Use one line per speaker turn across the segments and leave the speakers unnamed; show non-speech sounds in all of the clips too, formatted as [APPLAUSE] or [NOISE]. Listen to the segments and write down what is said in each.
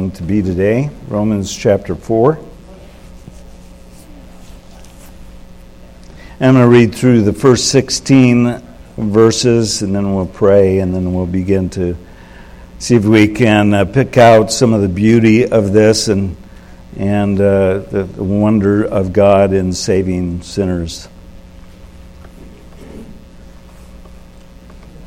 going to be today Romans chapter 4. I'm going to read through the first 16 verses and then we'll pray and then we'll begin to see if we can uh, pick out some of the beauty of this and, and uh, the, the wonder of God in saving sinners.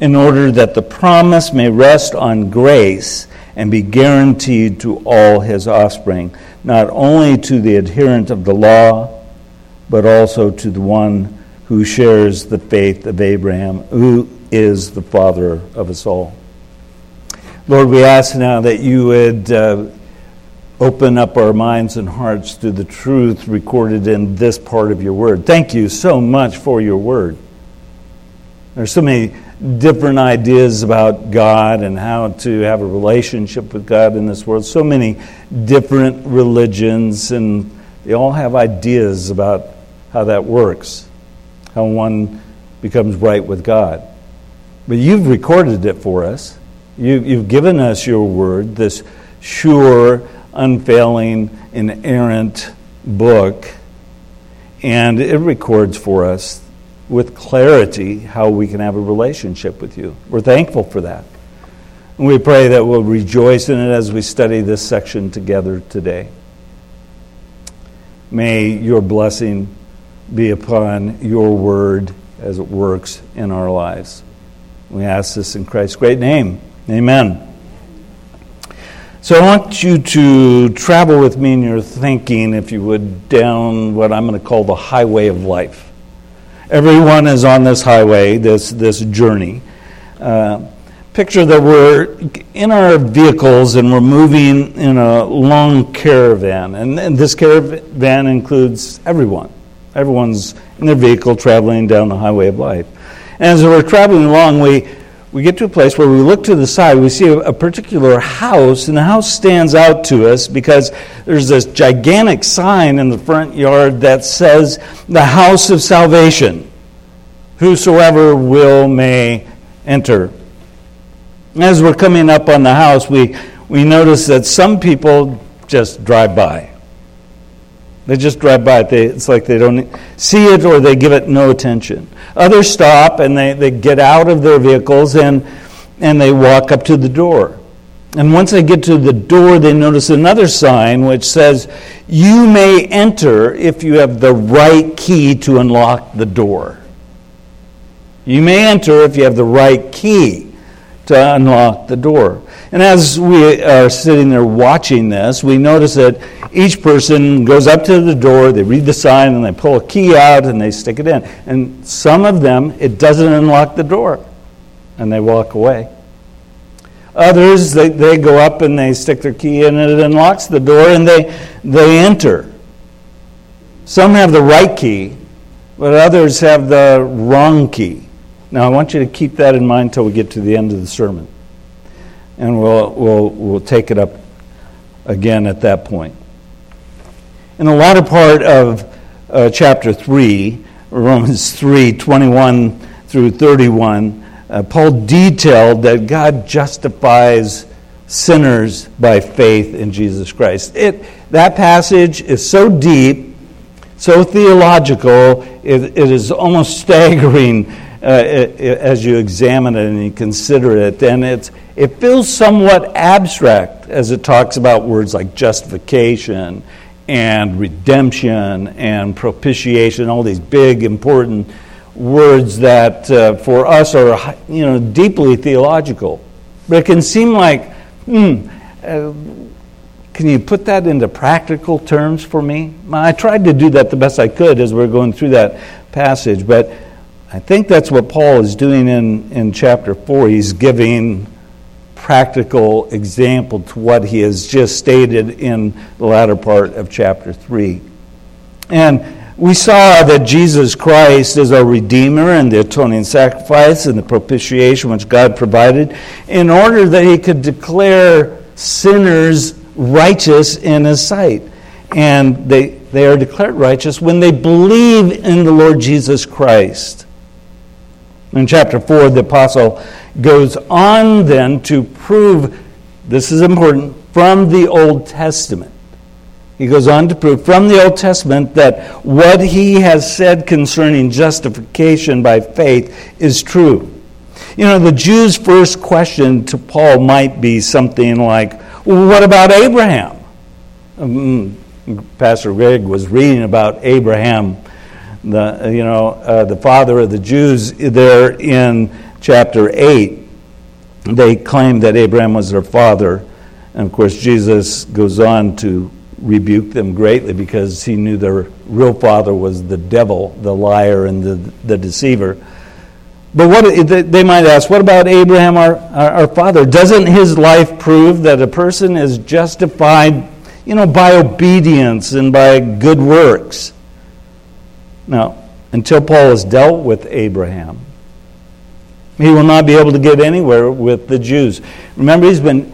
in order that the promise may rest on grace and be guaranteed to all his offspring, not only to the adherent of the law, but also to the one who shares the faith of Abraham, who is the father of us all. Lord, we ask now that you would uh, open up our minds and hearts to the truth recorded in this part of your word. Thank you so much for your word. There's so many different ideas about God and how to have a relationship with God in this world. So many different religions, and they all have ideas about how that works, how one becomes right with God. But you've recorded it for us. You, you've given us your word, this sure, unfailing, inerrant book, and it records for us with clarity how we can have a relationship with you. We're thankful for that. And we pray that we'll rejoice in it as we study this section together today. May your blessing be upon your word as it works in our lives. We ask this in Christ's great name. Amen. So I want you to travel with me in your thinking, if you would, down what I'm going to call the highway of life. Everyone is on this highway, this, this journey. Uh, picture that we're in our vehicles and we're moving in a long caravan. And, and this caravan includes everyone. Everyone's in their vehicle traveling down the highway of life. And as we're traveling along, we we get to a place where we look to the side, we see a, particular house, and the house stands out to us because there's this gigantic sign in the front yard that says, The House of Salvation. Whosoever will may enter. As we're coming up on the house, we, we notice that some people just drive by. They just drive by it. They, it's like they don't see it or they give it no attention. Others stop and they, they get out of their vehicles and, and they walk up to the door. And once they get to the door, they notice another sign which says, You may enter if you have the right key to unlock the door. You may enter if you have the right key to unlock the door. And as we are sitting there watching this, we notice that each person goes up to the door, they read the sign, and they pull a key out and they stick it in. And some of them, it doesn't unlock the door, and they walk away. Others, they, they go up and they stick their key in and it unlocks the door and they, they enter. Some have the right key, but others have the wrong key. Now, I want you to keep that in mind until we get to the end of the sermon. And we'll, we'll, we'll take it up again at that point. In the latter part of uh, chapter 3, Romans 3 21 through 31, uh, Paul detailed that God justifies sinners by faith in Jesus Christ. It, that passage is so deep, so theological, it, it is almost [LAUGHS] staggering as you examine it and you consider it. And it's, it feels somewhat abstract as it talks about words like justification and redemption and propitiation, all these big, important words that uh, for us are you know deeply theological but it can seem like hmm uh, can you put that into practical terms for me i tried to do that the best i could as we are going through that passage but i think that's what paul is doing in, in chapter 4 he's giving practical example to what he has just stated in the latter part of chapter 3 and we saw that Jesus Christ is our Redeemer and the atoning sacrifice and the propitiation which God provided in order that He could declare sinners righteous in His sight. And they, they are declared righteous when they believe in the Lord Jesus Christ. In chapter 4, the apostle goes on then to prove this is important from the Old Testament he goes on to prove from the Old Testament that what he has said concerning justification by faith is true. You know, the Jews' first question to Paul might be something like, well, What about Abraham? Um, Pastor Greg was reading about Abraham, the, you know, uh, the father of the Jews, there in chapter 8. They claim that Abraham was their father. And of course, Jesus goes on to rebuke them greatly because he knew their real father was the devil, the liar, and the, the deceiver. But what they might ask, what about Abraham, our, our father? Doesn't his life prove that a person is justified, you know, by obedience and by good works? Now, until Paul has dealt with Abraham, he will not be able to get anywhere with the Jews. Remember, he's been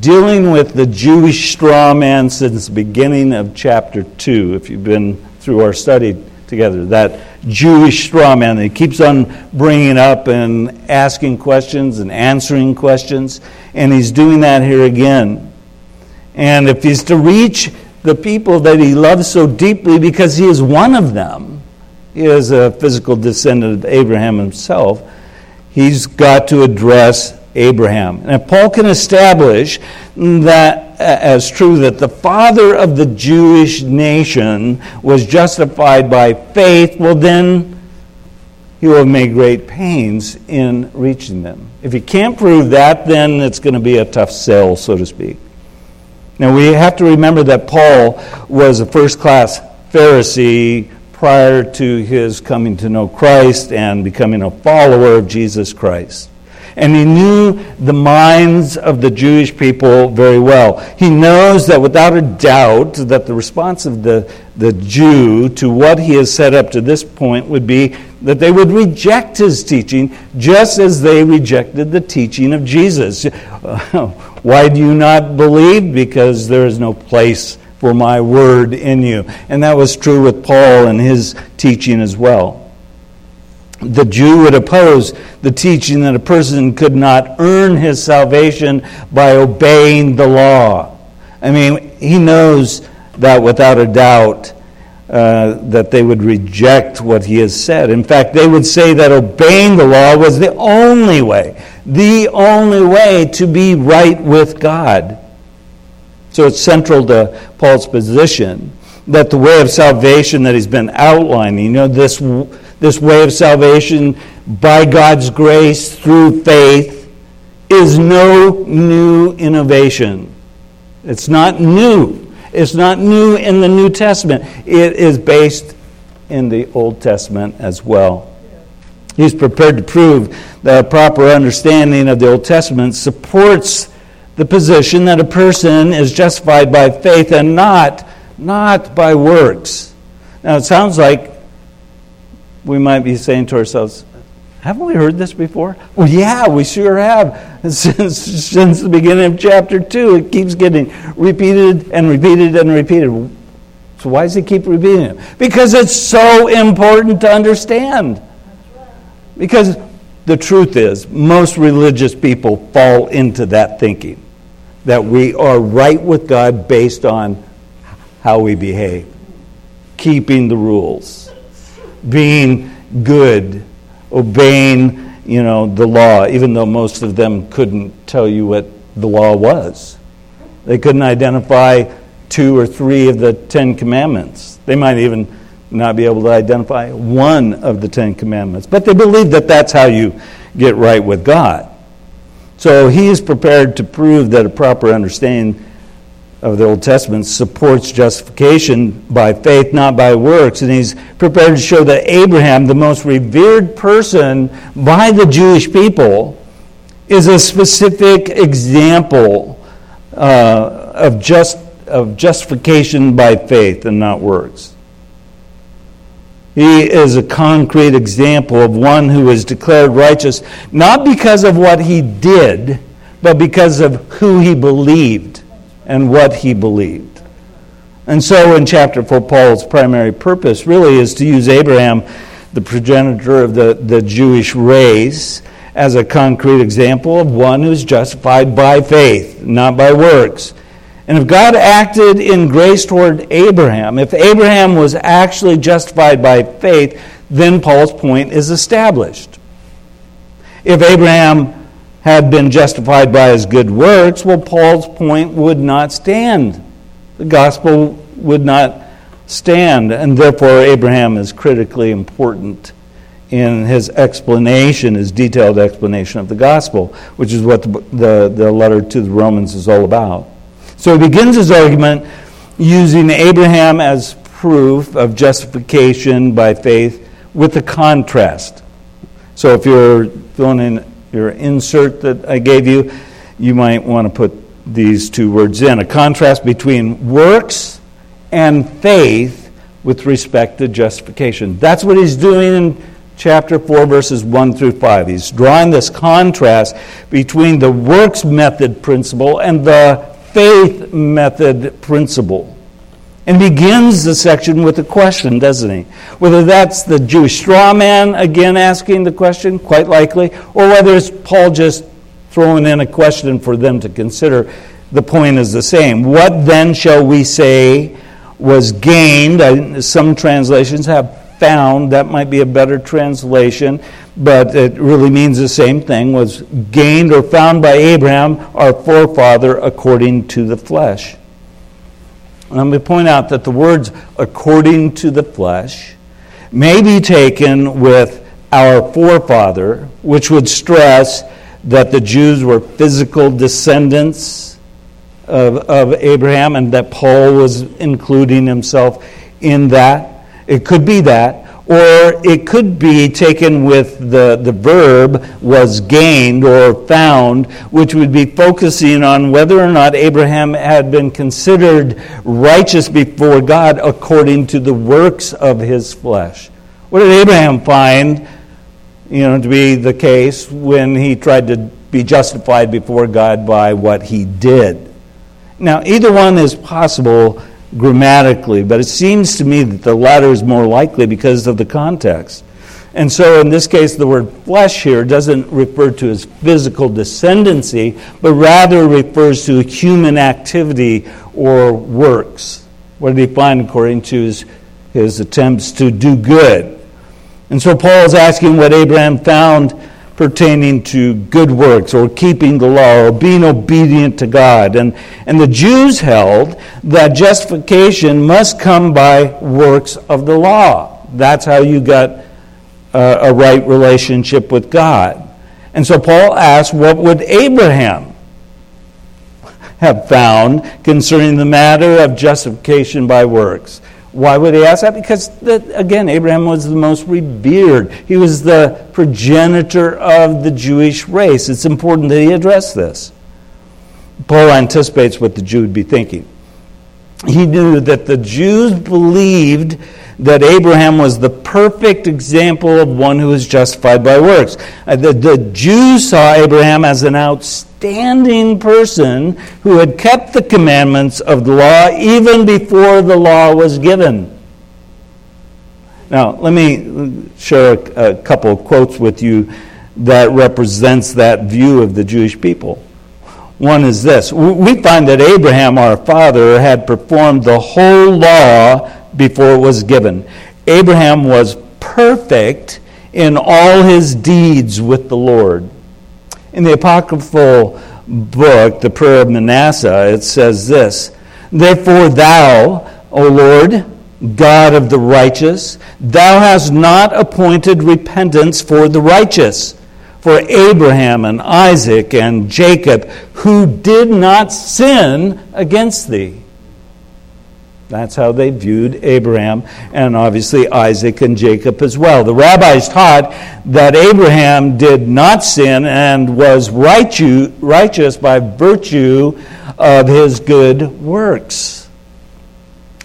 dealing with the Jewish straw man since the beginning of chapter 2, if you've been through our study together. That Jewish straw man that he keeps on bringing up and asking questions and answering questions, and he's doing that here again. And if he's to reach the people that he loves so deeply because he is one of them, he is a physical descendant of Abraham himself, he's got to address Abraham. And if Paul can establish that uh, as true that the father of the Jewish nation was justified by faith, well, then he will have made great pains in reaching them. If he can't prove that, then it's going to be a tough sell, so to speak. Now, we have to remember that Paul was a first class Pharisee prior to his coming to know Christ and becoming a follower of Jesus Christ and he knew the minds of the Jewish people very well. He knows that without a doubt that the response of the, the Jew to what he has set up to this point would be that they would reject his teaching just as they rejected the teaching of Jesus. [LAUGHS] Why do you not believe? Because there is no place for my word in you. And that was true with Paul and his teaching as well the Jew would oppose the teaching that a person could not earn his salvation by obeying the law. I mean, he knows that without a doubt, uh, that they would reject what he has said. In fact, they would say that obeying the law was the only way, the only way to be right with God. So it's central to Paul's position that the way of salvation that he's been outlining, you know, this, this way of salvation by God's grace through faith is no new innovation. It's not new. It's not new in the New Testament. It is based in the Old Testament as well. He's prepared to prove that a proper understanding of the Old Testament supports the position that a person is justified by faith and not, not by works. Now, it sounds like we might be saying to ourselves, haven't we heard this before? Well, yeah, we sure have. [LAUGHS] Since, since the beginning of chapter 2, it keeps getting repeated and repeated and repeated. So, why does he keep repeating it? Because it's so important to understand. Because the truth is, most religious people fall into that thinking that we are right with God based on how we behave, keeping the rules, being good obeying, you know, the law, even though most of them couldn't tell you what the law was. They couldn't identify two or three of the Ten Commandments. They might even not be able to identify one of the Ten Commandments. But they believed that that's how you get right with God. So he is prepared to prove that a proper understanding of the Old Testament supports justification by faith, not by works. And he's prepared to show that Abraham, the most revered person by the Jewish people, is a specific example uh, of, just, of justification by faith and not works. He is a concrete example of one who is declared righteous, not because of what he did, but because of who he believed and what he believed. And so in chapter 4, Paul's primary purpose really is to use Abraham, the progenitor of the, the Jewish race, as a concrete example of one who's justified by faith, not by works. And if God acted in grace toward Abraham, if Abraham was actually justified by faith, then Paul's point is established. If Abraham had been justified by his good works, well, Paul's point would not stand. The gospel would not stand, and therefore Abraham is critically important in his explanation, his detailed explanation of the gospel, which is what the, the, the letter to the Romans is all about. So he begins his argument using Abraham as proof of justification by faith with a contrast. So if you're filling in your insert that I gave you, you might want to put these two words in a contrast between works and faith with respect to justification. That's what he's doing in chapter 4, verses 1 through 5. He's drawing this contrast between the works method principle and the faith method principle and begins the section with a question, doesn't he? Whether that's the Jewish straw man again asking the question, quite likely, or whether it's Paul just throwing in a question for them to consider, the point is the same. What then shall we say was gained? Some translations have found, that might be a better translation, but it really means the same thing, was gained or found by Abraham, our forefather, according to the flesh. Let me point out that the words according to the flesh may be taken with our forefather, which would stress that the Jews were physical descendants of, of Abraham and that Paul was including himself in that. It could be that or it could be taken with the, the verb was gained or found, which would be focusing on whether or not Abraham had been considered righteous before God according to the works of his flesh. What did Abraham find, you know, to be the case when he tried to be justified before God by what he did? Now, either one is possible grammatically, but it seems to me that the latter is more likely because of the context. And so, in this case, the word flesh here doesn't refer to his physical descendancy, but rather refers to human activity or works. What did he find according to his his attempts to do good. And so Paul is asking what Abraham found pertaining to good works or keeping the law or being obedient to God. And, and the Jews held that justification must come by works of the law. That's how you got a, a right relationship with God. And so Paul asks, what would Abraham have found concerning the matter of justification by works? Why would he ask that? Because, again, Abraham was the most revered. He was the progenitor of the Jewish race. It's important that he address this. Paul anticipates what the Jew would be thinking. He knew that the Jews believed that Abraham was the perfect example of one who is justified by works. Uh, the, the Jews saw Abraham as an outstanding person who had kept the commandments of the law even before the law was given. Now, let me share a, a couple quotes with you that represents that view of the Jewish people. One is this We find that Abraham, our father, had performed the whole law before it was given. Abraham was perfect in all his deeds with the Lord. In the apocryphal book, the prayer of Manasseh, it says this Therefore, thou, O Lord, God of the righteous, thou hast not appointed repentance for the righteous, for Abraham and Isaac and Jacob, who did not sin against thee. That's how they viewed Abraham and obviously Isaac and Jacob as well. The rabbis taught that Abraham did not sin and was righteous by virtue of his good works.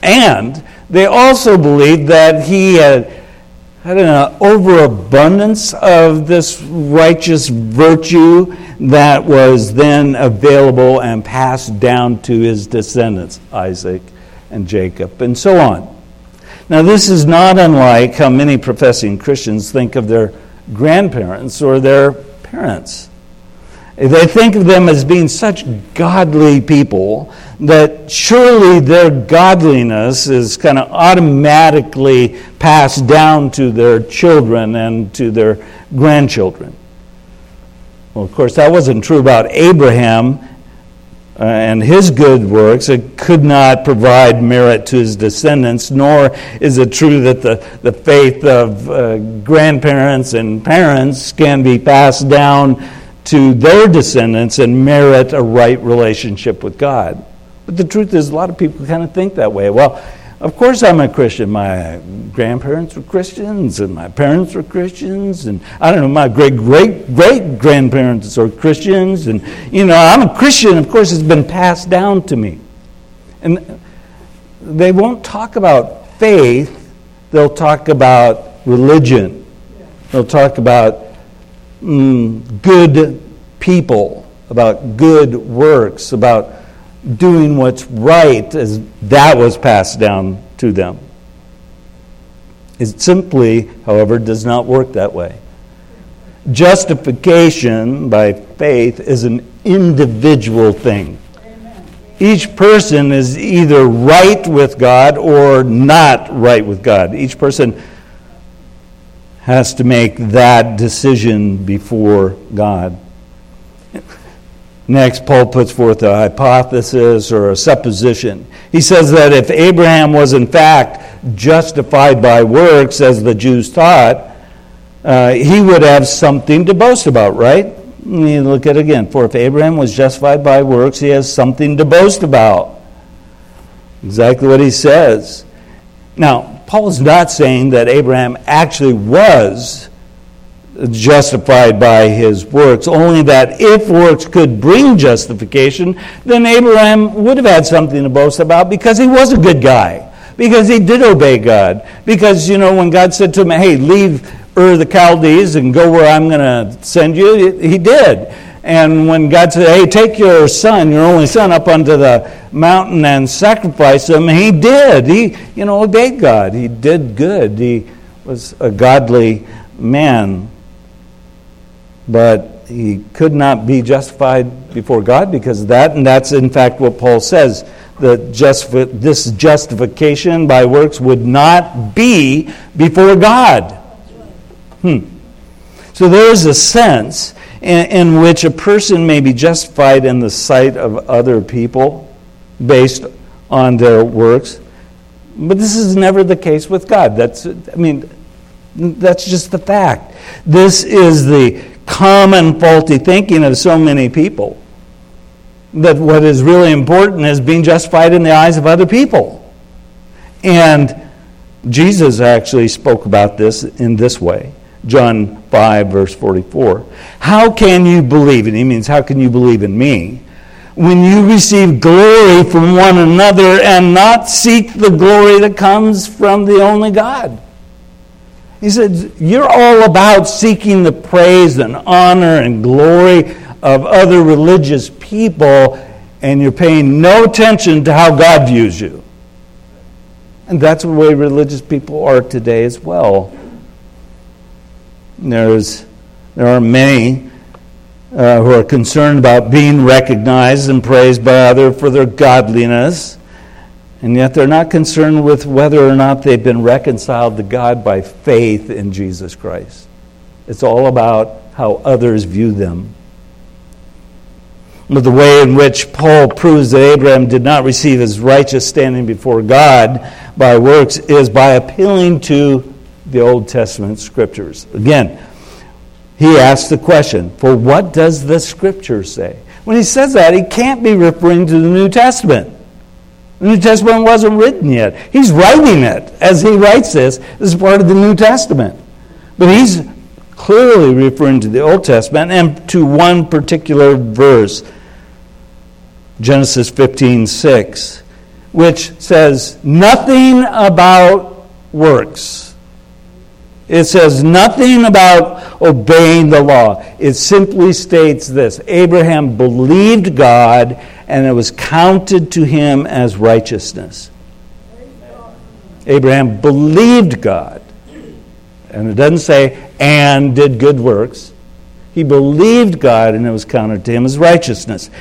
And they also believed that he had had an overabundance of this righteous virtue that was then available and passed down to his descendants, Isaac and Jacob, and so on. Now, this is not unlike how many professing Christians think of their grandparents or their parents. They think of them as being such godly people that surely their godliness is kind of automatically passed down to their children and to their grandchildren. Well, of course, that wasn't true about Abraham and his good works, it could not provide merit to his descendants, nor is it true that the, the faith of uh, grandparents and parents can be passed down to their descendants and merit a right relationship with God. But the truth is, a lot of people kind of think that way. Well, of course, I'm a Christian. My grandparents were Christians, and my parents were Christians, and I don't know, my great great great grandparents are Christians, and you know, I'm a Christian. Of course, it's been passed down to me. And they won't talk about faith, they'll talk about religion, they'll talk about mm, good people, about good works, about doing what's right as that was passed down to them. It simply, however, does not work that way. Justification by faith is an individual thing. Each person is either right with God or not right with God. Each person has to make that decision before God. Next, Paul puts forth a hypothesis or a supposition. He says that if Abraham was in fact justified by works, as the Jews thought, uh, he would have something to boast about, right? You look at it again. For if Abraham was justified by works, he has something to boast about. Exactly what he says. Now, Paul is not saying that Abraham actually was justified by his works, only that if works could bring justification, then Abraham would have had something to boast about because he was a good guy, because he did obey God. Because, you know, when God said to him, hey, leave Ur the Chaldees and go where I'm going to send you, he did. And when God said, hey, take your son, your only son, up onto the mountain and sacrifice him, he did. He, you know, obeyed God. He did good. He was a godly man but he could not be justified before God because that, and that's in fact what Paul says. That just this justification by works would not be before God. Hmm. So there is a sense in, in which a person may be justified in the sight of other people based on their works, but this is never the case with God. That's, I mean, that's just the fact. This is the common faulty thinking of so many people that what is really important is being justified in the eyes of other people. And Jesus actually spoke about this in this way. John 5, verse 44. How can you believe? And he means, how can you believe in me? When you receive glory from one another and not seek the glory that comes from the only God. He said, You're all about seeking the praise and honor and glory of other religious people, and you're paying no attention to how God views you. And that's the way religious people are today as well. There's, there are many uh, who are concerned about being recognized and praised by others for their godliness, and yet they're not concerned with whether or not they've been reconciled to God by faith in Jesus Christ. It's all about how others view them. But the way in which Paul proves that Abraham did not receive his righteous standing before God by works is by appealing to the Old Testament scriptures. Again, he asks the question, for what does the scripture say? When he says that, he can't be referring to the New Testament. The New Testament wasn't written yet. He's writing it as he writes this. This is part of the New Testament. But he's clearly referring to the Old Testament and to one particular verse, Genesis 15 6, which says nothing about works. It says nothing about obeying the law. It simply states this Abraham believed God, and it was counted to him as righteousness. Abraham believed God. And it doesn't say, and did good works. He believed God, and it was counted to him as righteousness.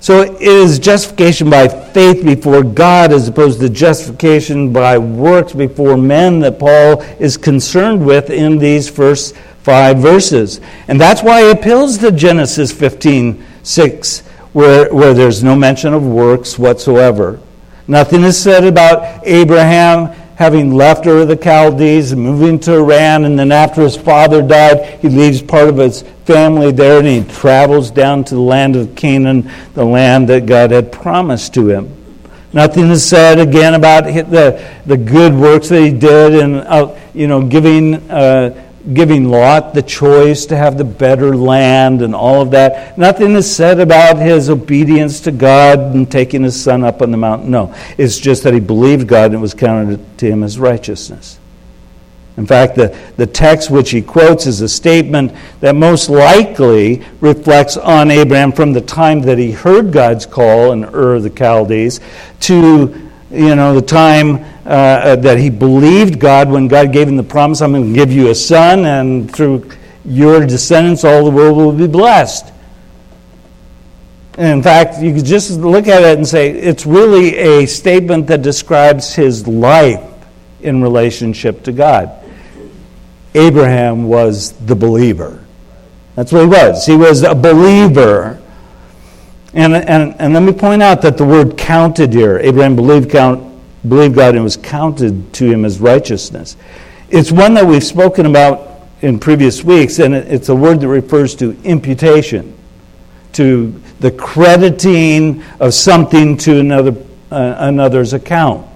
So it is justification by faith before God as opposed to justification by works before men that Paul is concerned with in these first five verses. And that's why he appeals to Genesis 15 6, where, where there's no mention of works whatsoever. Nothing is said about Abraham having left Ur the Chaldees, moving to Haran, and then after his father died, he leaves part of his family there and he travels down to the land of Canaan, the land that God had promised to him. Nothing is said again about the, the good works that he did and uh, you know giving uh, giving Lot the choice to have the better land and all of that. Nothing is said about his obedience to God and taking his son up on the mountain. No, it's just that he believed God and it was counted to him as righteousness. In fact, the, the text which he quotes is a statement that most likely reflects on Abraham from the time that he heard God's call in Ur of the Chaldees to you know, the time uh, that he believed God when God gave him the promise, I'm going to give you a son, and through your descendants, all the world will be blessed. And in fact, you could just look at it and say it's really a statement that describes his life in relationship to God. Abraham was the believer. That's what he was. He was a believer. And, and, and let me point out that the word counted here, Abraham believed, count, believed God and was counted to him as righteousness. It's one that we've spoken about in previous weeks, and it's a word that refers to imputation, to the crediting of something to another, uh, another's account.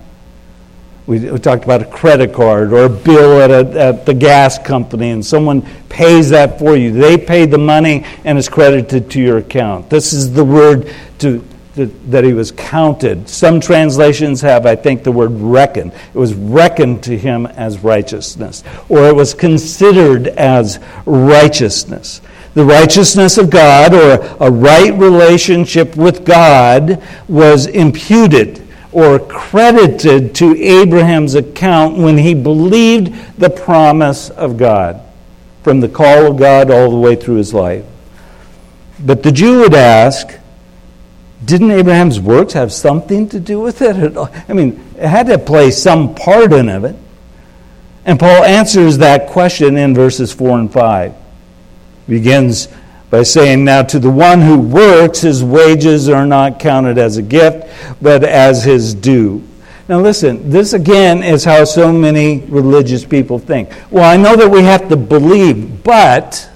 We, we, talked about a credit card or a bill at, a, at the gas company, and someone pays that for you. They pay the money and it's credited to your account. This is the word to, to, that he was counted. Some translations have, I think, the word reckoned. It was reckoned to him as righteousness, or it was considered as righteousness. The righteousness of God, or a right relationship with God, was imputed or credited to Abraham's account when he believed the promise of God, from the call of God all the way through his life. But the Jew would ask, didn't Abraham's works have something to do with it? I mean, it had to play some part in it. And Paul answers that question in verses 4 and 5. Begins by saying, Now to the one who works, his wages are not counted as a gift, but as his due. Now, listen, this again is how so many religious people think. Well, I know that we have to believe, but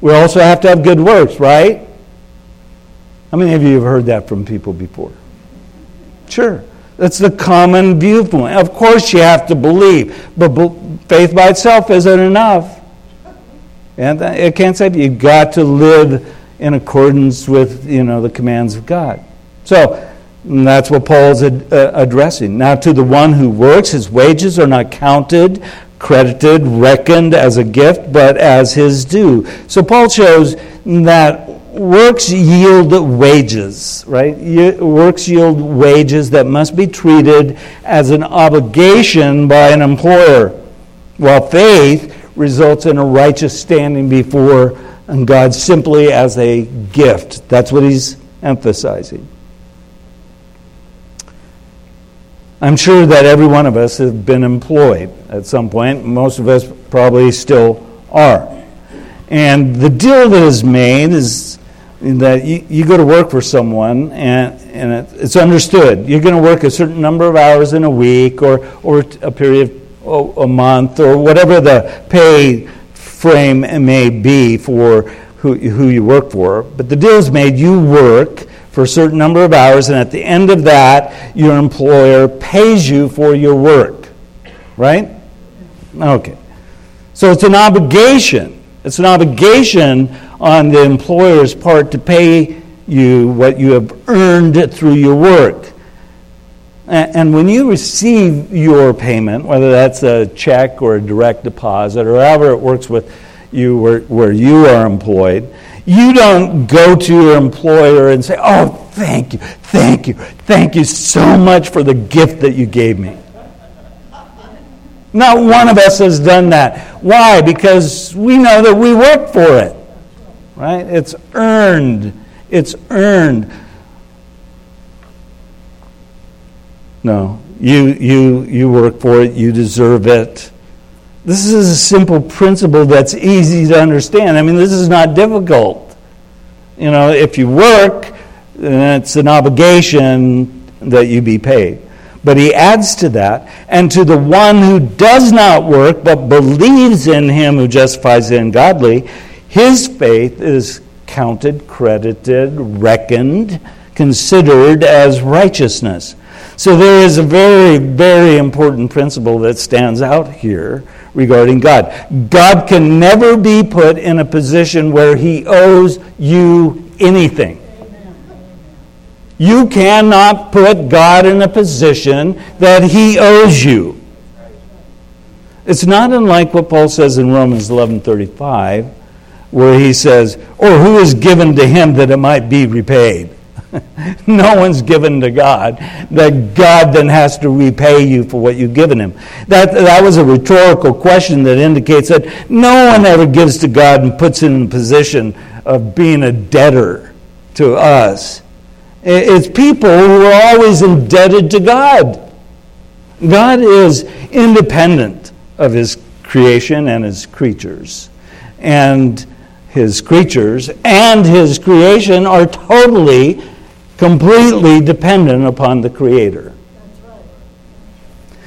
we also have to have good works, right? How many of you have heard that from people before? Sure. That's the common viewpoint. Of course, you have to believe, but faith by itself isn't enough. And it can't say you've got to live in accordance with you know the commands of God. So that's what Paul's ad- uh, addressing. Now, to the one who works, his wages are not counted, credited, reckoned as a gift, but as his due. So Paul shows that works yield wages, right? Works yield wages that must be treated as an obligation by an employer, while faith results in a righteous standing before God simply as a gift. That's what he's emphasizing. I'm sure that every one of us has been employed at some point. Most of us probably still are. And the deal that is made is that you, you go to work for someone and, and it, it's understood. You're going to work a certain number of hours in a week or, or a period of oh, a month or whatever the pay frame may be for who, who you work for. But the deal is made you work for a certain number of hours, and at the end of that, your employer pays you for your work. Right? Okay. So it's an obligation. It's an obligation on the employer's part to pay you what you have earned through your work. And when you receive your payment, whether that's a check or a direct deposit or however it works with you where, where you are employed, you don't go to your employer and say, Oh, thank you, thank you, thank you so much for the gift that you gave me. Not one of us has done that. Why? Because we know that we work for it. Right? It's earned. It's earned. No. You you you work for it, you deserve it. This is a simple principle that's easy to understand. I mean, this is not difficult. You know, if you work, then it's an obligation that you be paid. But he adds to that, and to the one who does not work but believes in him who justifies the ungodly, his faith is counted, credited, reckoned, considered as righteousness. So there is a very, very important principle that stands out here regarding God. God can never be put in a position where he owes you anything. You cannot put God in a position that he owes you. It's not unlike what Paul says in Romans 11:35 where he says, "Or who is given to him that it might be repaid?" [LAUGHS] no one's given to God. That God then has to repay you for what you've given him. That, that was a rhetorical question that indicates that no one ever gives to God and puts him in a position of being a debtor to us. It's people who are always indebted to God. God is independent of his creation and his creatures. And his creatures and his creation are totally completely dependent upon the Creator.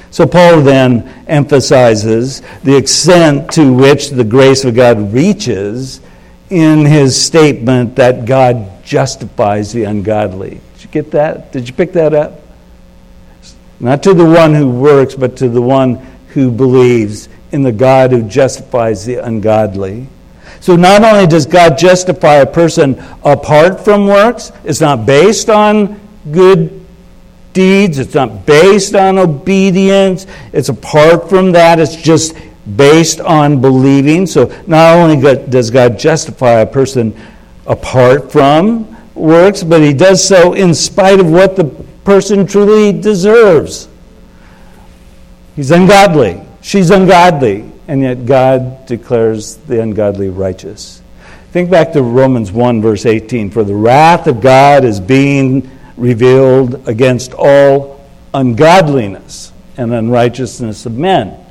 So, Paul then emphasizes the extent to which the grace of God reaches in his statement that God justifies the ungodly. Did you get that? Did you pick that up? Not to the one who works, but to the one who believes in the God who justifies the ungodly. So not only does God justify a person apart from works, it's not based on good deeds, it's not based on obedience, it's apart from that, it's just based on believing. So not only does God justify a person apart from works, but he does so in spite of what the person truly deserves. He's ungodly. She's ungodly and yet God declares the ungodly righteous. Think back to Romans 1, verse 18. For the wrath of God is being revealed against all ungodliness and unrighteousness of men.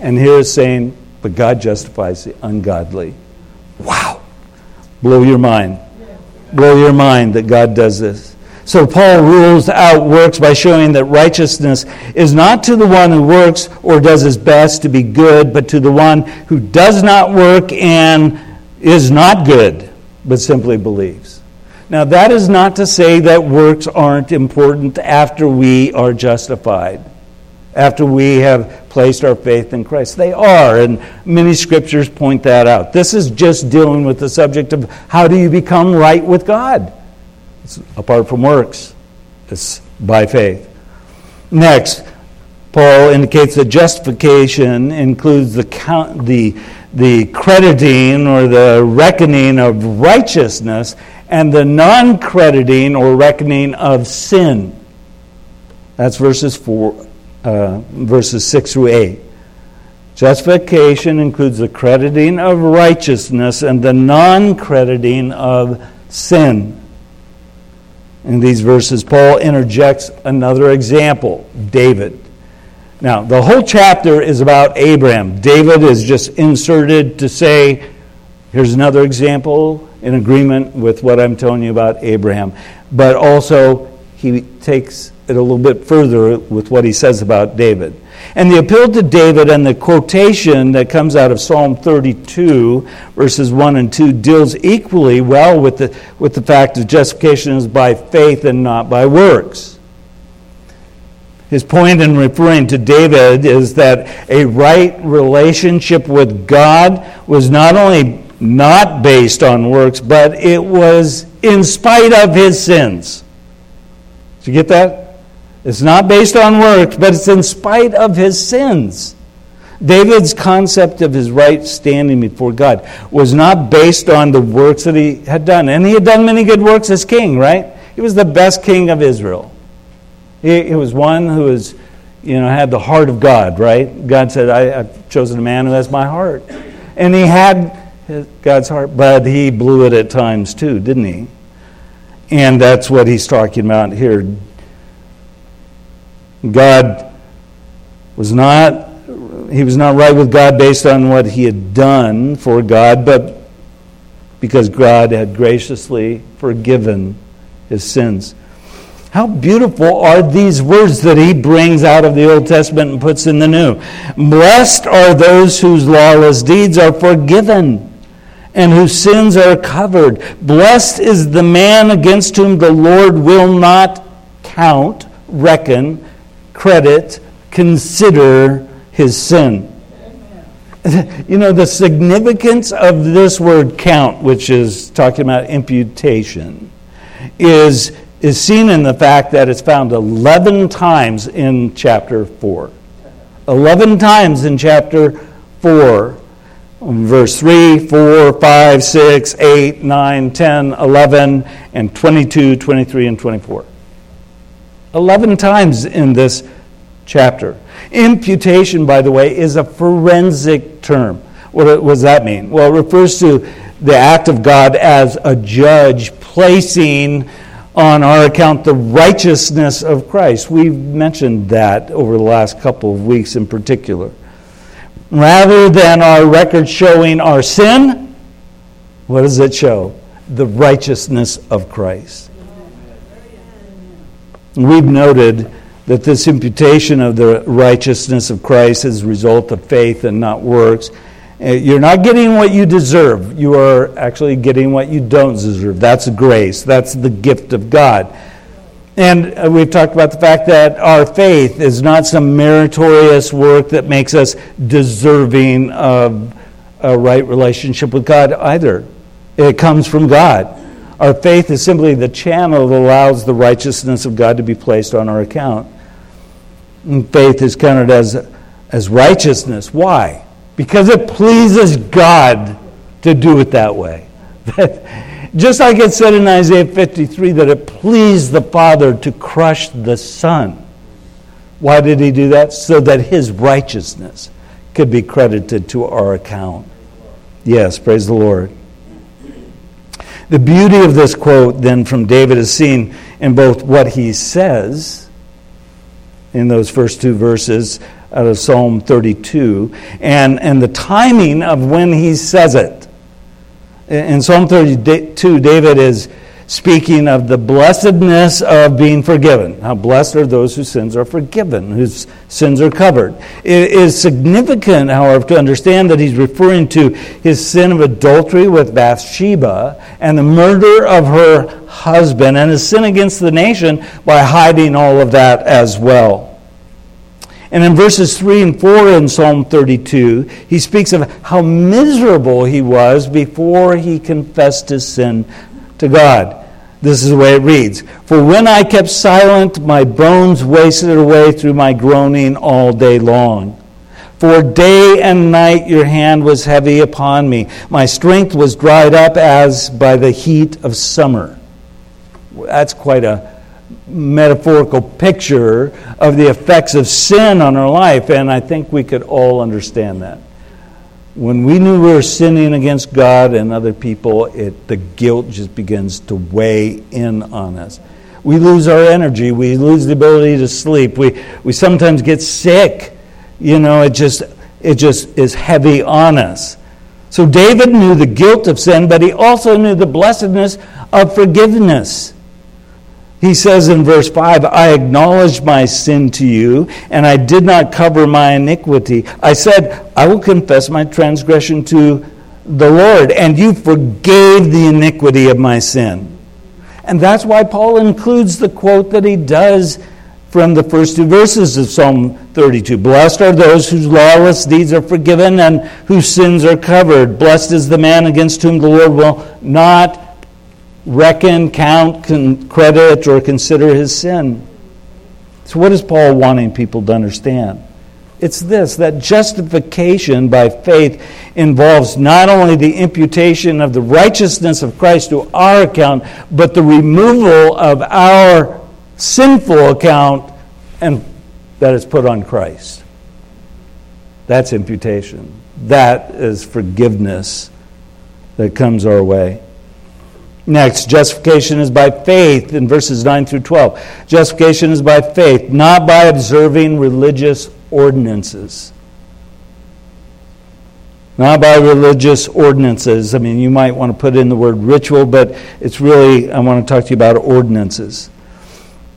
And here is saying, but God justifies the ungodly. Wow. Blow your mind. Blow your mind that God does this. So Paul rules out works by showing that righteousness is not to the one who works or does his best to be good, but to the one who does not work and is not good, but simply believes. Now, that is not to say that works aren't important after we are justified, after we have placed our faith in Christ. They are, and many scriptures point that out. This is just dealing with the subject of how do you become right with God? It's apart from works, it's by faith. Next, Paul indicates that justification includes the, count, the, the crediting or the reckoning of righteousness and the non crediting or reckoning of sin. That's verses, four, uh, verses 6 through 8. Justification includes the crediting of righteousness and the non crediting of sin. In these verses, Paul interjects another example David. Now, the whole chapter is about Abraham. David is just inserted to say, here's another example in agreement with what I'm telling you about Abraham. But also, he takes it a little bit further with what he says about David. And the appeal to David and the quotation that comes out of Psalm 32, verses 1 and 2, deals equally well with the, with the fact that justification is by faith and not by works. His point in referring to David is that a right relationship with God was not only not based on works, but it was in spite of his sins. Did you get that? It's not based on works, but it's in spite of his sins. David's concept of his right standing before God was not based on the works that he had done. And he had done many good works as king, right? He was the best king of Israel. He, he was one who was, you know, had the heart of God, right? God said, I, have chosen a man who has my heart. And he had God's heart, but he blew it at times too, didn't he? And that's what he's talking about here. God was not he was not right with God based on what he had done for God, but because God had graciously forgiven his sins. How beautiful are these words that he brings out of the Old Testament and puts in the New. Blessed are those whose lawless deeds are forgiven and whose sins are covered. Blessed is the man against whom the Lord will not count, reckon, credit, consider his sin. [LAUGHS] You know, the significance of this word count, which is talking about imputation, is, is seen in the fact that it's found 11 times in chapter 4. 11 times in chapter 4 Um, verse 3, 4, 5, 6, 8, 9, 10, 11, and 22, 23, and 24. 11 times in this chapter. Imputation, by the way, is a forensic term. What does that mean? Well, it refers to the act of God as a judge placing on our account the righteousness of Christ. We've mentioned that over the last couple of weeks in particular. Rather than our record showing our sin, what does it show? The righteousness of Christ. We've noted that this imputation of the righteousness of Christ is a result of faith and not works. Uh, you're not getting what you deserve. You are actually getting what you don't deserve. That's grace. That's the gift of God. And we've talked about the fact that our faith is not some meritorious work that makes us deserving of a right relationship with God either. It comes from God. Our faith is simply the channel that allows the righteousness of God to be placed on our account. And faith is counted as, as righteousness. Why? Because it pleases God to do it that way. [LAUGHS] Just like it said in Isaiah 53 that it pleased the Father to crush the Son. Why did he do that? So that his righteousness could be credited to our account. Yes, praise the Lord. The beauty of this quote, then, from David is seen in both what he says in those first two verses out of Psalm 32 and, and the timing of when he says it. In Psalm 32, David is speaking of the blessedness of being forgiven. How blessed are those whose sins are forgiven, whose sins are covered. It is significant, however, to understand that he's referring to his sin of adultery with Bathsheba and the murder of her husband and his sin against the nation by hiding all of that as well. And in verses 3 and 4 in Psalm 32, he speaks of how miserable he was before he confessed his sin to God. This is the way it reads For when I kept silent, my bones wasted away through my groaning all day long. For day and night your hand was heavy upon me. My strength was dried up as by the heat of summer. That's quite a metaphorical picture of the effects of sin on our life, and I think we could all understand that when we knew we were sinning against God and other people, it, the guilt just begins to weigh in on us. We lose our energy. We lose the ability to sleep. We, we sometimes get sick. You know, it just, it just is heavy on us. So David knew the guilt of sin, but he also knew the blessedness of forgiveness. He says in verse 5, I acknowledged my sin to you, and I did not cover my iniquity. I said, I will confess my transgression to the Lord, and you forgave the iniquity of my sin. And that's why Paul includes the quote that he does from the first two verses of Psalm 32. Blessed are those whose lawless deeds are forgiven and whose sins are covered. Blessed is the man against whom the Lord will not reckon, count, credit, or consider his sin. So, what is Paul wanting people to understand? It's this that justification by faith involves not only the imputation of the righteousness of Christ to our account, but the removal of our sinful account and that is put on Christ. That's imputation. That is forgiveness that comes our way. Next, justification is by faith in verses 9 through 12. Justification is by faith, not by observing religious ordinances. Not by religious ordinances. I mean, you might want to put in the word ritual, but it's really, I want to talk to you about ordinances.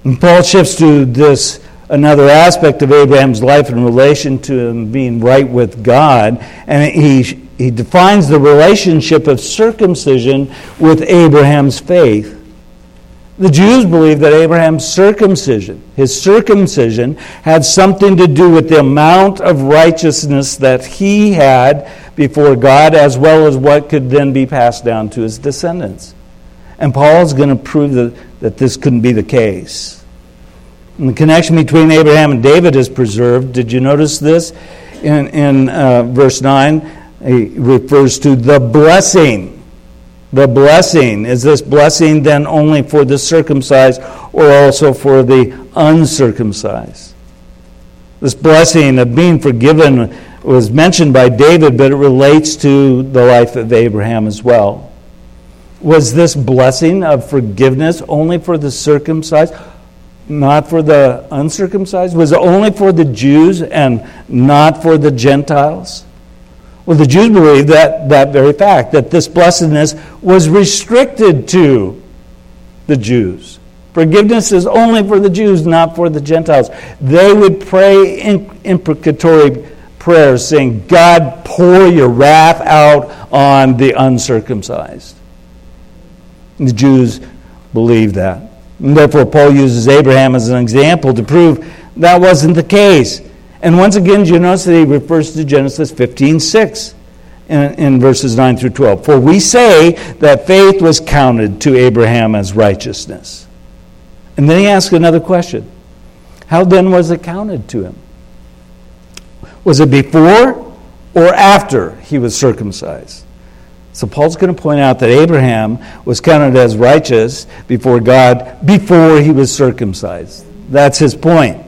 And Paul shifts to this another aspect of Abraham's life in relation to him being right with God, and he he defines the relationship of circumcision with Abraham's faith. The Jews believed that Abraham's circumcision, his circumcision, had something to do with the amount of righteousness that he had before God, as well as what could then be passed down to his descendants. And Paul is going to prove that, that this couldn't be the case. And the connection between Abraham and David is preserved. Did you notice this in, in uh, verse 9? He refers to the blessing. The blessing. Is this blessing then only for the circumcised or also for the uncircumcised? This blessing of being forgiven was mentioned by David, but it relates to the life of Abraham as well. Was this blessing of forgiveness only for the circumcised, not for the uncircumcised? Was it only for the Jews and not for the Gentiles? Well, the Jews believed that, that very fact, that this blessedness was restricted to the Jews. Forgiveness is only for the Jews, not for the Gentiles. They would pray imprecatory prayers saying, God, pour your wrath out on the uncircumcised. And the Jews believed that. And therefore, Paul uses Abraham as an example to prove that wasn't the case. And once again, he refers to Genesis 15 6 in, in verses 9 through 12. For we say that faith was counted to Abraham as righteousness. And then he asks another question How then was it counted to him? Was it before or after he was circumcised? So Paul's going to point out that Abraham was counted as righteous before God before he was circumcised. That's his point.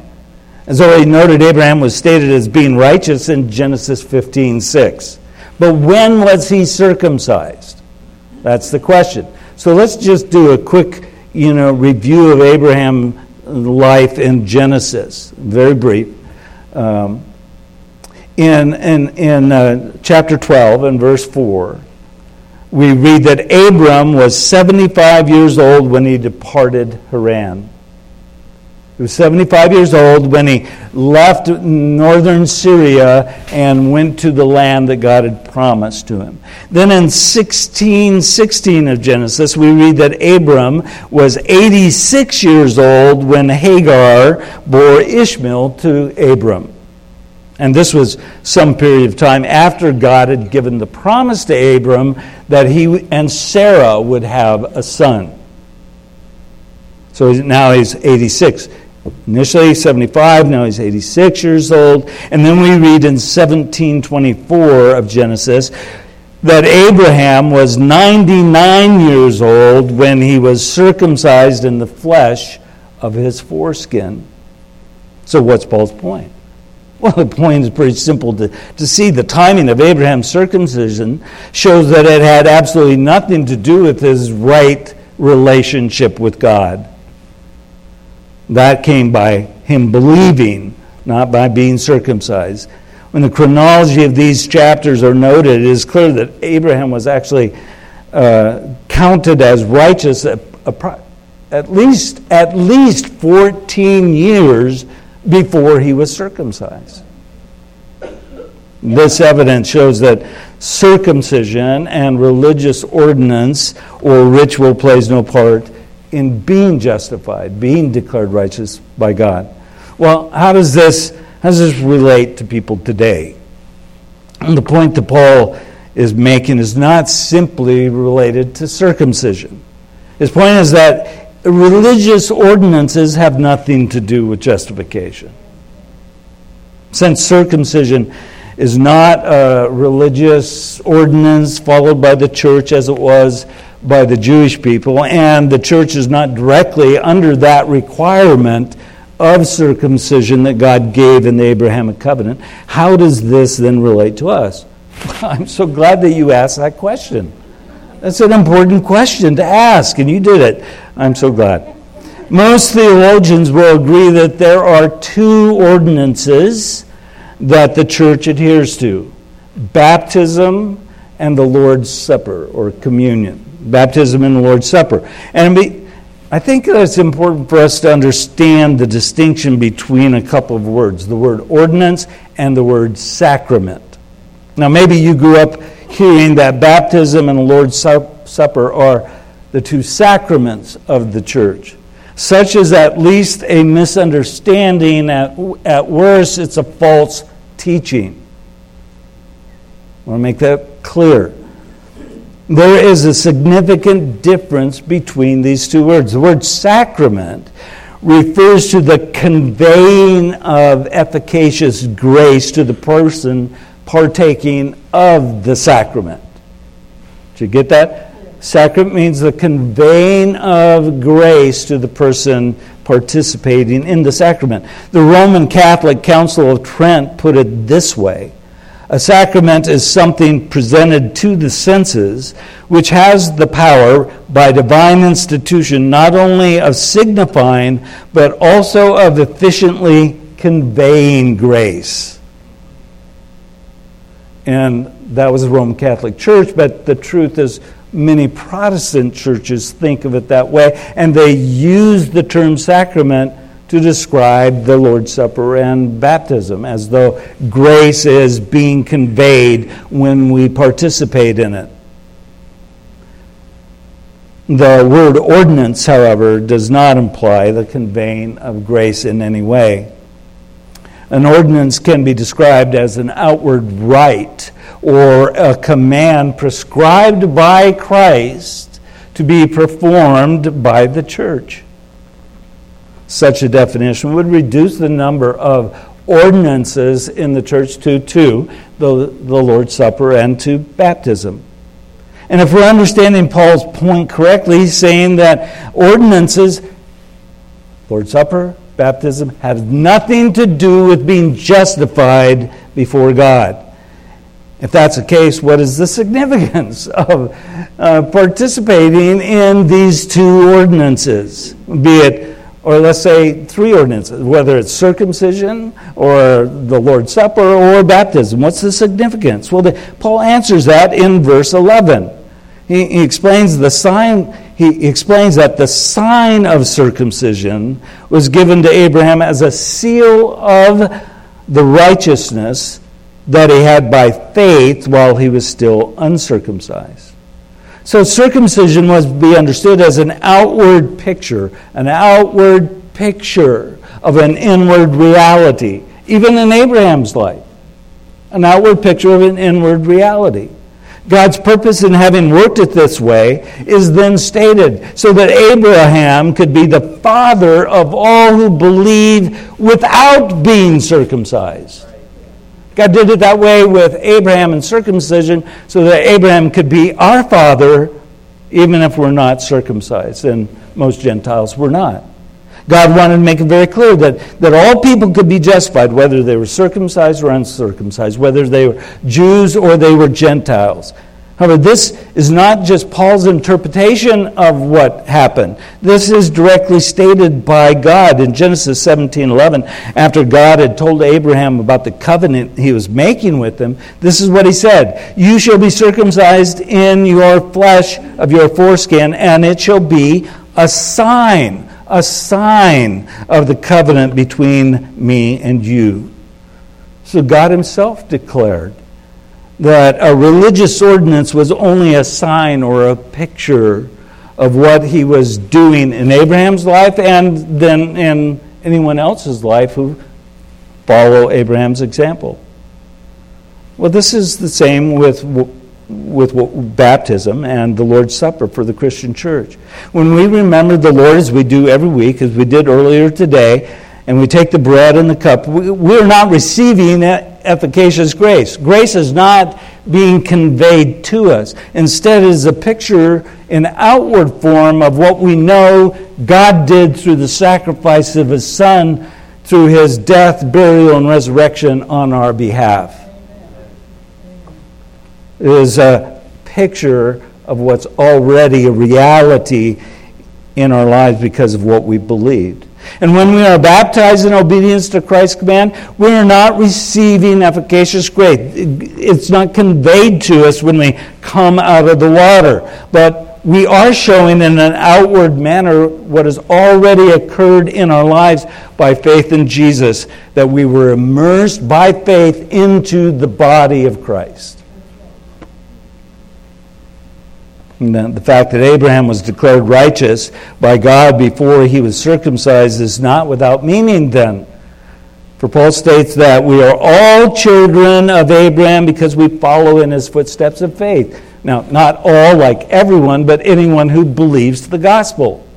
As already noted, Abraham was stated as being righteous in Genesis 15 6. But when was he circumcised? That's the question. So let's just do a quick, you know, review of Abraham's life in Genesis, very brief. Um, in in, in uh, chapter 12 and verse 4, we read that Abram was 75 years old when he departed Haran. He was 75 years old when he left northern Syria and went to the land that God had promised to him. Then in 1616 of Genesis, we read that Abram was 86 years old when Hagar bore Ishmael to Abram. And this was some period of time after God had given the promise to Abram that he and Sarah would have a son. So now he's 86. Initially 75, now he's 86 years old. And then we read in 1724 of Genesis that Abraham was 99 years old when he was circumcised in the flesh of his foreskin. So, what's Paul's point? Well, the point is pretty simple to, to see the timing of Abraham's circumcision shows that it had absolutely nothing to do with his right relationship with God. That came by him believing, not by being circumcised. When the chronology of these chapters are noted, it is clear that Abraham was actually uh, counted as righteous at, at least at least 14 years before he was circumcised. This evidence shows that circumcision and religious ordinance or ritual plays no part in being justified, being declared righteous by God. Well, how does this how does this relate to people today? And the point that Paul is making is not simply related to circumcision. His point is that religious ordinances have nothing to do with justification. Since circumcision is not a religious ordinance followed by the church as it was by the Jewish people, and the church is not directly under that requirement of circumcision that God gave in the Abrahamic covenant. How does this then relate to us? [LAUGHS] I'm so glad that you asked that question. That's an important question to ask, and you did it. I'm so glad. Most theologians will agree that there are two ordinances that the church adheres to baptism and the Lord's Supper or communion baptism and the Lord's Supper. And I think that it's important for us to understand the distinction between a couple of words the word ordinance and the word sacrament. Now, maybe you grew up hearing that baptism and the Lord's Supper are the two sacraments of the church. Such is at least a misunderstanding, at, at worst, it's a false teaching. I want to make that clear. There is a significant difference between these two words. The word sacrament refers to the conveying of efficacious grace to the person partaking of the sacrament. Did you get that? Sacrament means the conveying of grace to the person participating in the sacrament. The Roman Catholic Council of Trent put it this way a sacrament is something presented to the senses, which has the power by divine institution not only of signifying, but also of efficiently conveying grace. And that was the Roman Catholic Church, but the truth is, many Protestant churches think of it that way, and they use the term sacrament to describe the Lord's Supper and baptism, as though grace is being conveyed when we participate in it. The word ordinance, however, does not imply the conveying of grace in any way. An ordinance can be described as an outward rite or a command prescribed by Christ to be performed by the church such a definition would reduce the number of ordinances in the church to two the, the Lord's Supper and to baptism. And if we're understanding Paul's point correctly, he's saying that ordinances, Lord's Supper, baptism, have nothing to do with being justified before God. If that's the case, what is the significance [LAUGHS] of uh, participating in these two ordinances? Be it, or let's say three ordinances, whether it's circumcision or the Lord's Supper or baptism. What's the significance? Well, the, Paul answers that in verse 11. He, he explains the sign, he explains that the sign of circumcision was given to Abraham as a seal of the righteousness that he had by faith while he was still uncircumcised. So circumcision must be understood as an outward picture, an outward picture of an inward reality, even in Abraham's life. An outward picture of an inward reality. God's purpose in having worked it this way is then stated so that Abraham could be the father of all who believe without being circumcised. God did it that way with Abraham and circumcision so that Abraham could be our father even if we're not circumcised, and most Gentiles were not. God wanted to make it very clear that, that all people could be justified, whether they were circumcised or uncircumcised, whether they were Jews or they were Gentiles. However, this is not just Paul's interpretation of what happened. This is directly stated by God in Genesis 17:11. After God had told Abraham about the covenant he was making with him, this is what he said: "You shall be circumcised in your flesh of your foreskin, and it shall be a sign, a sign of the covenant between me and you." So God himself declared that a religious ordinance was only a sign or a picture of what he was doing in Abraham's life and then in anyone else's life who follow Abraham's example. Well, this is the same with, with baptism and the Lord's Supper for the Christian church. When we remember the Lord as we do every week, as we did earlier today, and we take the bread and the cup, we're not receiving efficacious grace. Grace is not being conveyed to us. Instead, it is a picture in outward form of what we know God did through the sacrifice of His Son through His death, burial, and resurrection on our behalf. It is a picture of what's already a reality in our lives because of what we believed. And when we are baptized in obedience to Christ's command, we are not receiving efficacious grace. It's not conveyed to us when we come out of the water. But we are showing in an outward manner what has already occurred in our lives by faith in Jesus, that we were immersed by faith into the body of Christ. The fact that Abraham was declared righteous by God before he was circumcised is not without meaning then. For Paul states that we are all children of Abraham because we follow in his footsteps of faith. Now, not all, like everyone, but anyone who believes the gospel.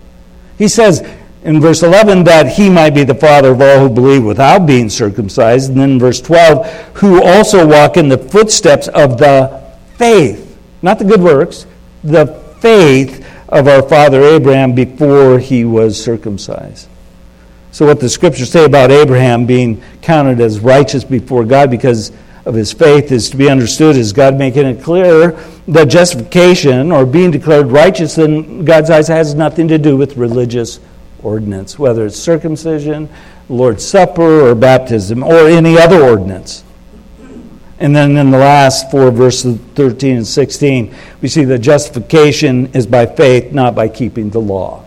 He says in verse 11 that he might be the father of all who believe without being circumcised. And then in verse 12, who also walk in the footsteps of the faith, not the good works, the faith of our father Abraham before he was circumcised. So, what the scriptures say about Abraham being counted as righteous before God because of his faith is to be understood as God making it clear that justification or being declared righteous in God's eyes has nothing to do with religious ordinance, whether it's circumcision, Lord's Supper, or baptism, or any other ordinance. And then in the last four verses, 13 and 16, we see that justification is by faith, not by keeping the law.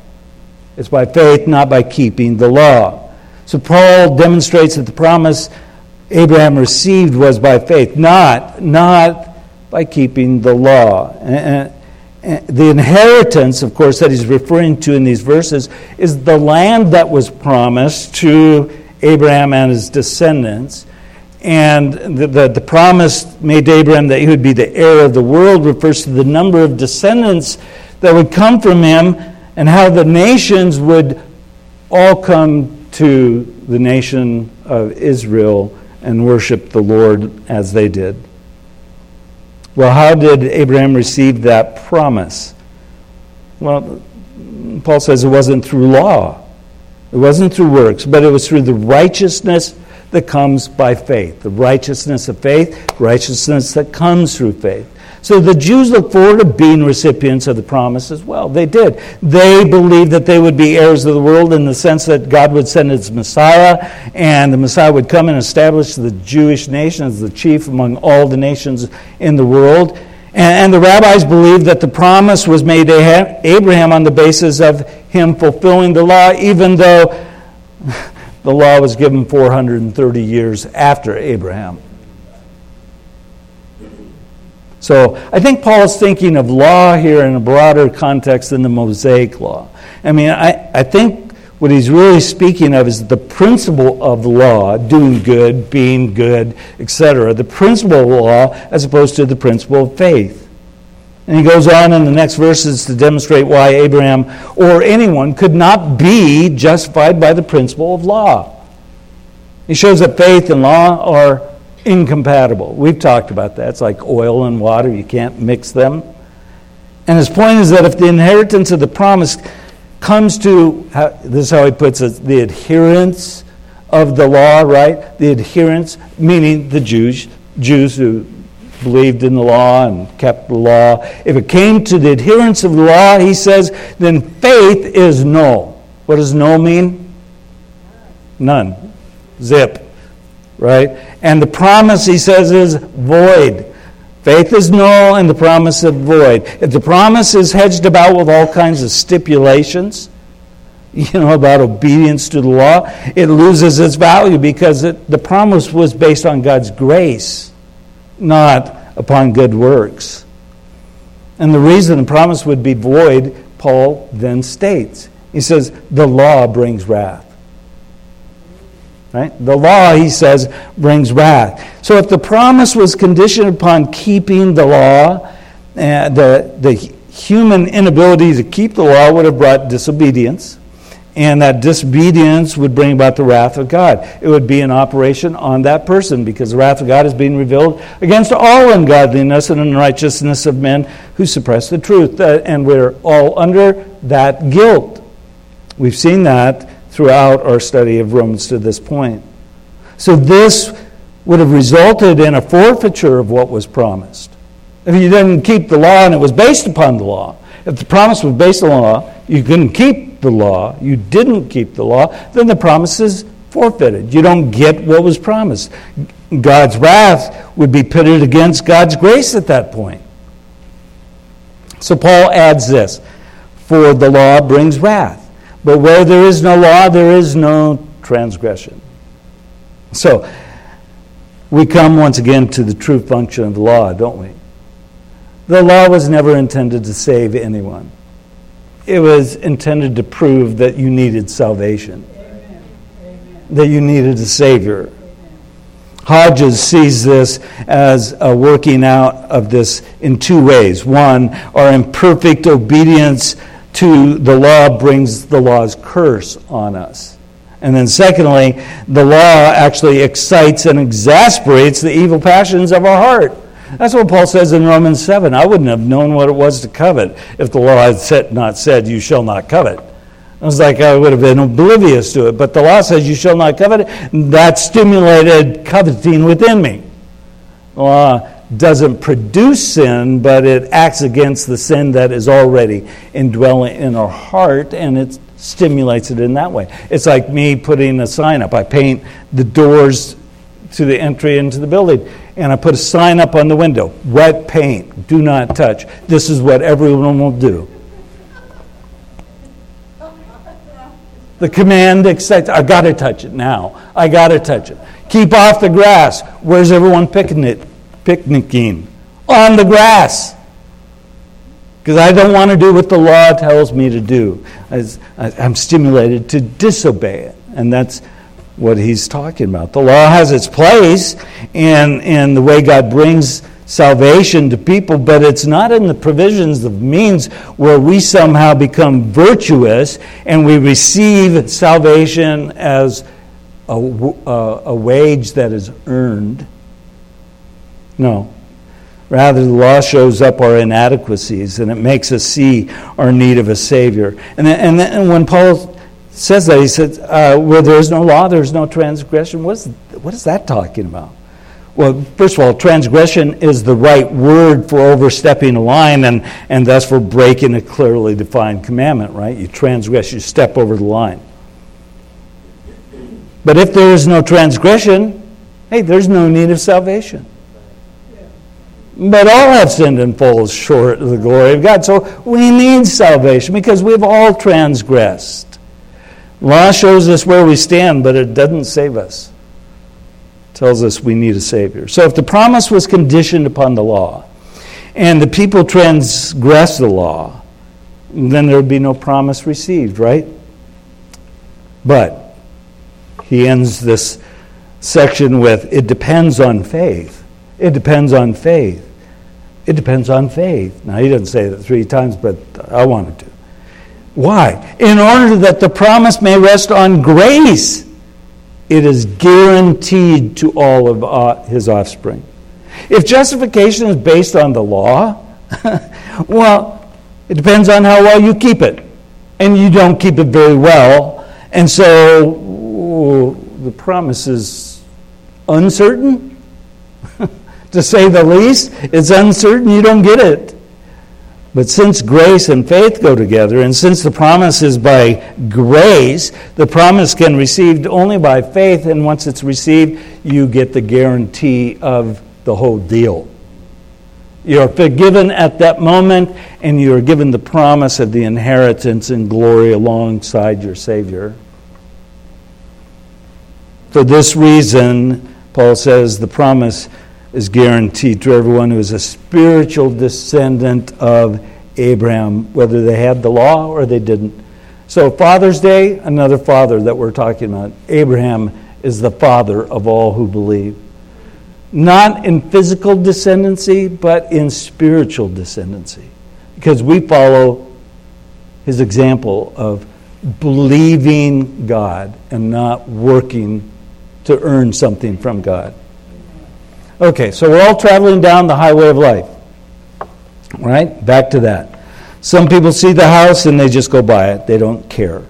It's by faith, not by keeping the law. So Paul demonstrates that the promise Abraham received was by faith, not, not by keeping the law. And, the inheritance, of course, that he's referring to in these verses is the land that was promised to Abraham and his descendants. And the, the, the, promise made to Abraham that he would be the heir of the world refers to the number of descendants that would come from him and how the nations would all come to the nation of Israel and worship the Lord as they did. Well, how did Abraham receive that promise? Well, Paul says it wasn't through law, it wasn't through works, but it was through the righteousness that comes by faith. The righteousness of faith, righteousness that comes through faith. So the Jews look forward to being recipients of the promise as well. They did. They believed that they would be heirs of the world in the sense that God would send his Messiah, and the Messiah would come and establish the Jewish nation as the chief among all the nations in the world. And, the rabbis believed that the promise was made to Abraham on the basis of him fulfilling the law, even though the law was given 430 years after Abraham. So I think Paul's thinking of law here in a broader context than the Mosaic law. I mean, I, I think what he's really speaking of is the principle of law, doing good, being good, etc. The principle of law as opposed to the principle of faith. And he goes on in the next verses to demonstrate why Abraham or anyone could not be justified by the principle of law. He shows that faith and law are incompatible. We've talked about that. It's like oil and water, you can't mix them. And his point is that if the inheritance of the promise comes to, this is how he puts it, the adherents of the law, right? The adherents, meaning the Jews, Jews who believed in the law and kept the law. If it came to the adherents of the law, he says, then faith is null. What does null mean? None. Zip right? And the promise, he says, is void. Faith is null and the promise is void. If the promise is hedged about with all kinds of stipulations, [LAUGHS] you know, about obedience to the law, it loses its value because it, the promise was based on God's grace, not upon good works. And the reason the promise would be void, Paul then states. He says, the law brings wrath. Right? The law, he says, brings wrath. So if the promise was conditioned upon keeping the law, uh, the, the human inability to keep the law would have brought disobedience. And that disobedience would bring about the wrath of God. It would be an operation on that person because the wrath of God is being revealed against all ungodliness and unrighteousness of men who suppress the truth. Uh, and we're all under that guilt. We've seen that throughout our study of Romans to this point. So this would have resulted in a forfeiture of what was promised. If you didn't keep the law and it was based upon the law, if the promise was based on the law, you couldn't keep the law, you didn't keep the law, then the promise is forfeited. You don't get what was promised. God's wrath would be pitted against God's grace at that point. So Paul adds this For the law brings wrath. But where there is no law, there is no transgression. So, we come once again to the true function of the law, don't we? The law was never intended to save anyone, it was intended to prove that you needed salvation, Amen. that you needed a Savior. Hodges sees this as a working out of this in two ways. One, our imperfect obedience to the law brings the law's curse on us. And then, secondly, the law actually excites and exasperates the evil passions of our heart. That's what Paul says in Romans 7. I wouldn't have known what it was to covet if the law had not said, You shall not covet. I was like, I would have been oblivious to it. But the law says, You shall not covet. That stimulated coveting within me. The law doesn't produce sin, but it acts against the sin that is already indwelling in our heart, and it stimulates it in that way. It's like me putting a sign up. I paint the doors to the entry into the building, and I put a sign up on the window wet paint, do not touch. This is what everyone will do. The command excites, I gotta touch it now. I gotta touch it. Keep off the grass. Where's everyone picking it? picnicking on the grass because I don't want to do what the law tells me to do. I'm stimulated to disobey it. And that's what he's talking about. The law has its place in, in the way God brings salvation to people, but it's not in the provisions of means where we somehow become virtuous and we receive salvation as a, a, uh, a wage that is earned. No. Rather, the law shows up our inadequacies and it makes us see our need of a Savior. And, and, and when Paul says that. He said, uh, Where there is no law, there is no transgression. What is, what is that talking about? Well, first of all, transgression is the right word for overstepping a line and, and thus for breaking a clearly defined commandment, right? You transgress, you step over the line. But if there is no transgression, hey, there's no need of salvation. But all have sinned and fall short of the glory of God. So we need salvation because we've all transgressed. Law shows us where we stand, but it doesn't save us. It tells us we need a Savior. So if the promise was conditioned upon the law, and the people transgress the law, then there would be no promise received, right? But he ends this section with it depends on faith. It depends on faith. It depends on faith. Now, he doesn't say that three times, but I wanted to. Why? In order that the promise may rest on grace, it is guaranteed to all of uh, his offspring. If justification is based on the law, [LAUGHS] well, it depends on how well you keep it. And you don't keep it very well. And so the promise is uncertain [LAUGHS] to say the least. It's uncertain, you don't get it. But since grace and faith go together, and since the promise is by grace, the promise can be received only by faith, and once it's received, you get the guarantee of the whole deal. You're forgiven at that moment, and you're given the promise of the inheritance and glory alongside your Savior. For this reason, Paul says the promise is guaranteed to everyone who is a spiritual descendant of Abraham, whether they had the law or they didn't. So, Father's Day, another father that we're talking about. Abraham is the father of all who believe. Not in physical descendancy, but in spiritual descendancy. Because we follow his example of believing God and not working to earn something from God. Okay, so we're all traveling down the highway of life. Right? Back to that. Some people see the house and they just go by it, they don't care.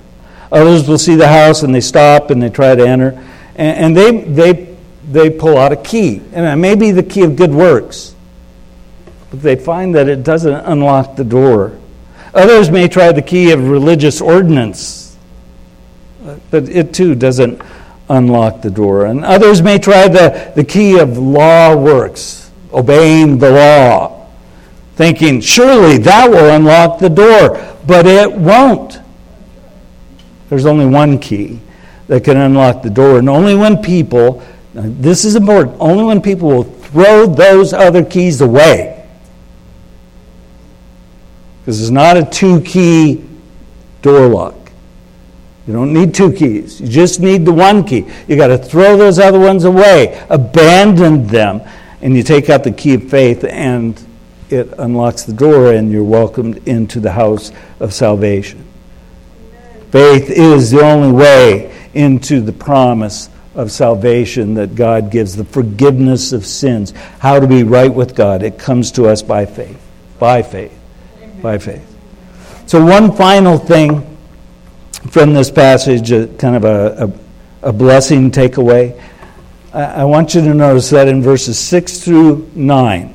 Others will see the house and they stop and they try to enter. And, and they, they, they pull out a key. And it may be the key of good works, but they find that it doesn't unlock the door. Others may try the key of religious ordinance, but it too doesn't unlock the door. And others may try the, the key of law works, obeying the law, thinking, surely that will unlock the door, but it won't. There's only one key that can unlock the door, and only when people, this is important, only when people will throw those other keys away. Because it's not a two key door lock. You don't need two keys. You just need the one key. You got to throw those other ones away, abandon them, and you take out the key of faith, and it unlocks the door, and you're welcomed into the house of salvation. Faith is the only way into the promise of salvation that God gives, the forgiveness of sins, how to be right with God. It comes to us by faith. By faith. By faith. So, one final thing from this passage, a, kind of a, a, a blessing takeaway. I, I want you to notice that in verses 6 through 9,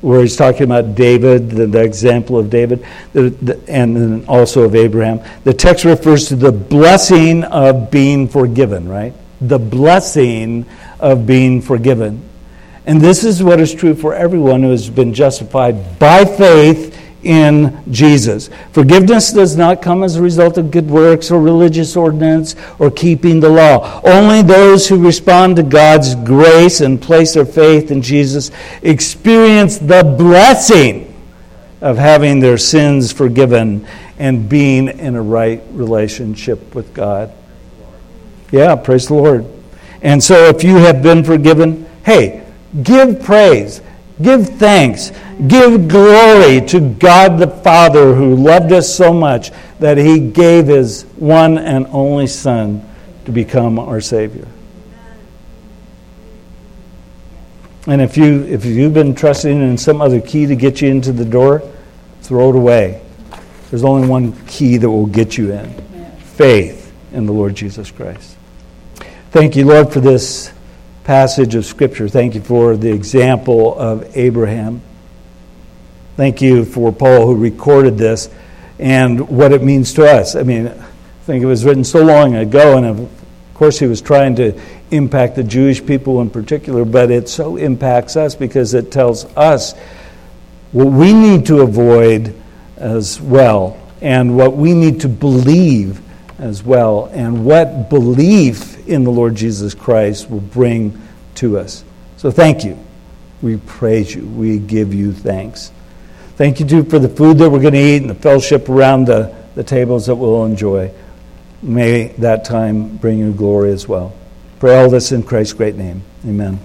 where he's talking about David, the, the example of David, the, the, and also of Abraham, the text refers to the blessing of being forgiven, right? The blessing of being forgiven. And this is what is true for everyone who has been justified by faith in Jesus. Forgiveness does not come as a result of good works or religious ordinance or keeping the law. Only those who respond to God's grace and place their faith in Jesus experience the blessing of having their sins forgiven and being in a right relationship with God. Yeah, praise the Lord. And so if you have been forgiven, hey, give praise Give thanks. Give glory to God the Father who loved us so much that he gave his one and only Son to become our Savior. And if, you, if you've been trusting in some other key to get you into the door, throw it away. There's only one key that will get you in faith. in the Lord Jesus Christ. Thank you, Lord, for this passage of Scripture. Thank you for the example of Abraham. Thank you for Paul who recorded this and what it means to us. I mean, I think it was written so long ago, and of course, he was trying to impact the Jewish people in particular, but it so impacts us because it tells us what we need to avoid as well, and what we need to believe as well, and what belief in the Lord Jesus Christ will bring to us. So thank you. We praise you. We give you thanks. Thank you, too, for the food that we're going to eat and the fellowship around the, the tables that we'll enjoy. May that time bring you glory as well. Pray all this in Christ's great name. Amen.